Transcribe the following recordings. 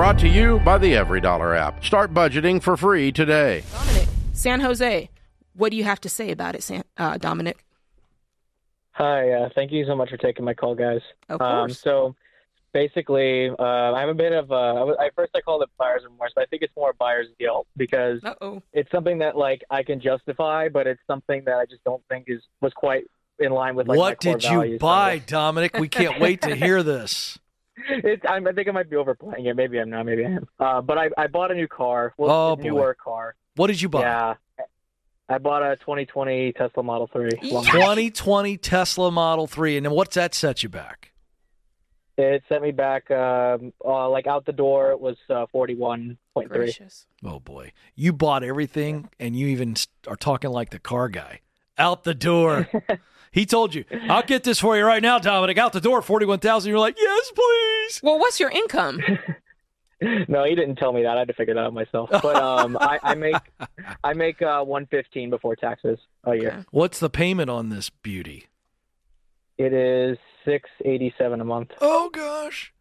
Brought to you by the Every Dollar app. Start budgeting for free today. Dominic, San Jose. What do you have to say about it, San, uh, Dominic? Hi, uh, thank you so much for taking my call, guys. Of Um, course. so basically, uh, I'm a bit of a, I was- I first I called it buyer's remorse, but I think it's more buyer's guilt because Uh oh. it's something that like I can justify, but it's something that I just don't think is was quite in line with like my what core did you values. buy, Dominic? We can't wait to hear this. It's, I'm, I think I might be overplaying it. Maybe I'm not. Maybe I am. Uh, but I, I bought a new car. Well, Oh, a boy. newer car. What did you buy? Yeah. I bought a 2020 Tesla Model 3. Long- 2020 Tesla Model 3. And then what's that set you back? It sent me back, um, uh, like out the door. It was uh, 41.3. Gracious. Oh, boy. You bought everything, and you even are talking like the car guy. Out the door. he told you, I'll get this for you right now, Dominic. Out the door, 41000 You're like, yes, please. Well, what's your income? No, he didn't tell me that. I had to figure that out myself. But um, I, I make I make uh, 115 before taxes a year. Okay. What's the payment on this beauty? It is 687 a month. Oh, gosh.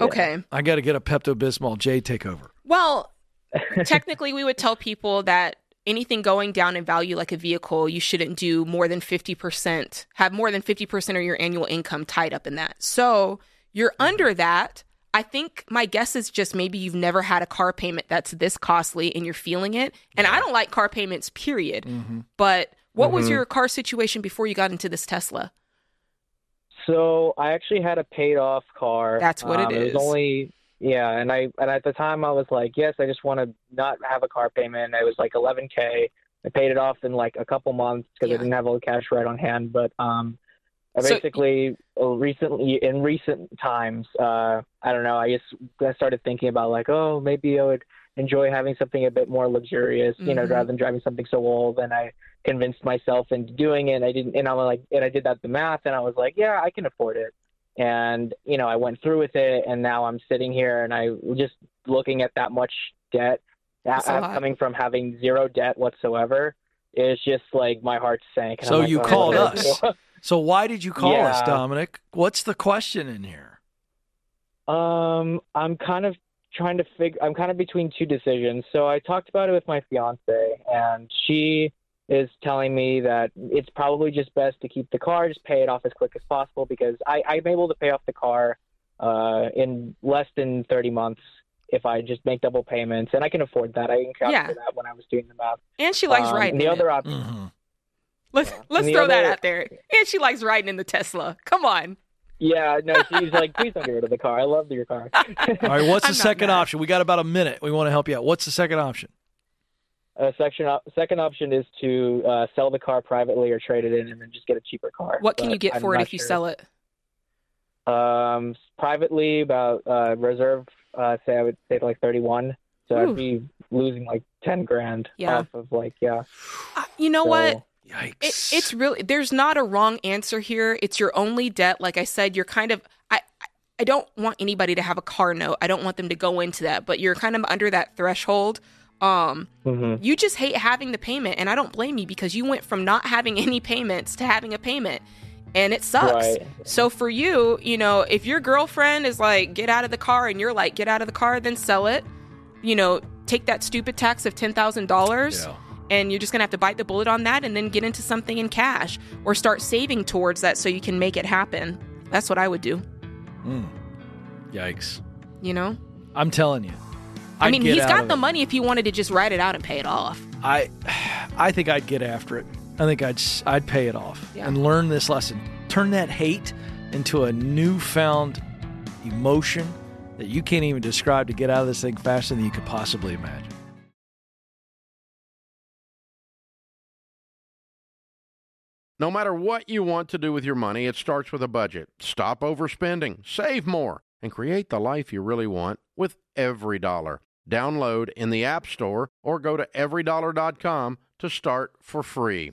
Okay. I got to get a Pepto Bismol. Jade, take over. Well, technically, we would tell people that anything going down in value, like a vehicle, you shouldn't do more than 50%, have more than 50% of your annual income tied up in that. So you're mm-hmm. under that. I think my guess is just maybe you've never had a car payment that's this costly and you're feeling it. And I don't like car payments, period. Mm-hmm. But what was mm-hmm. your car situation before you got into this Tesla? So I actually had a paid off car. That's what it um, is. It was only yeah, and I and at the time I was like, yes, I just want to not have a car payment. It was like 11k. I paid it off in like a couple months because Yeah. I didn't have all the cash right on hand. But um, I So- basically uh, recently in recent times, uh, I don't know. I just I started thinking about like, oh, maybe I would enjoy having something a bit more luxurious, you know, Mhm. rather than driving something so old. And I convinced myself into doing it. And I didn't, and I'm like, and I did that the math, and I was like, yeah, I can afford it. And you know, I went through with it, and now I'm sitting here, and I just looking at that much debt, That's a uh, coming from having zero debt whatsoever. is just like my heart sank. And So like, you oh, called us. So why did you call us, Dominic? What's the question in here? Um, I'm kind of trying to figure. I'm kind of between two decisions. So I talked about it with my fiance, and she is telling me that it's probably just best to keep the car, just pay it off as quick as possible because I, I'm able to pay off the car uh, in less than 30 months if I just make double payments, and I can afford that. I can Yeah. calculate that when I was doing the math. And she likes Um, riding. The in other it. option. hmm Let's let's And the throw that out there. And she likes riding in the Tesla. Come on. Yeah, no, she's like, please don't get rid of the car. I love your car. All right, what's the I'm second option? We got about a minute. We want to help you out. What's the second option? Uh, section op- second option is to uh, sell the car privately or trade it in and then just get a cheaper car. What can But you get I'm for it not if you sell it? Um, privately, about uh, reserve, uh, say I would say like thirty-one. So Ooh. I'd be losing like ten grand Yeah. off of like yeah. Uh, you know So- what? Yikes. It, it's really there's not a wrong answer here. It's your only debt. Like I said, you're kind of I I- I don't want anybody to have a car note. I don't want them to go into that, but you're kind of under that threshold. Um, Mhm. you just hate having the payment, and I don't blame you because you went from not having any payments to having a payment, and it sucks. Right. So for you, you know, if your girlfriend is like, get out of the car, and you're like, get out of the car, then sell it. You know, take that stupid tax of ten thousand dollars Yeah. and you're just gonna have to bite the bullet on that and then get into something in cash or start saving towards that so you can make it happen. That's what I would do. Mm. Yikes. You know, I'm telling you. I I'd mean, he's got the it. money if he wanted to just write it out and pay it off. I, I think I'd get after it. I think I'd s- I'd pay it off Yeah. and learn this lesson. Turn that hate into a newfound emotion that you can't even describe to get out of this thing faster than you could possibly imagine. No matter what you want to do with your money, it starts with a budget. Stop overspending, save more, and create the life you really want with every dollar. Download in the App Store or go to everydollar.com to start for free.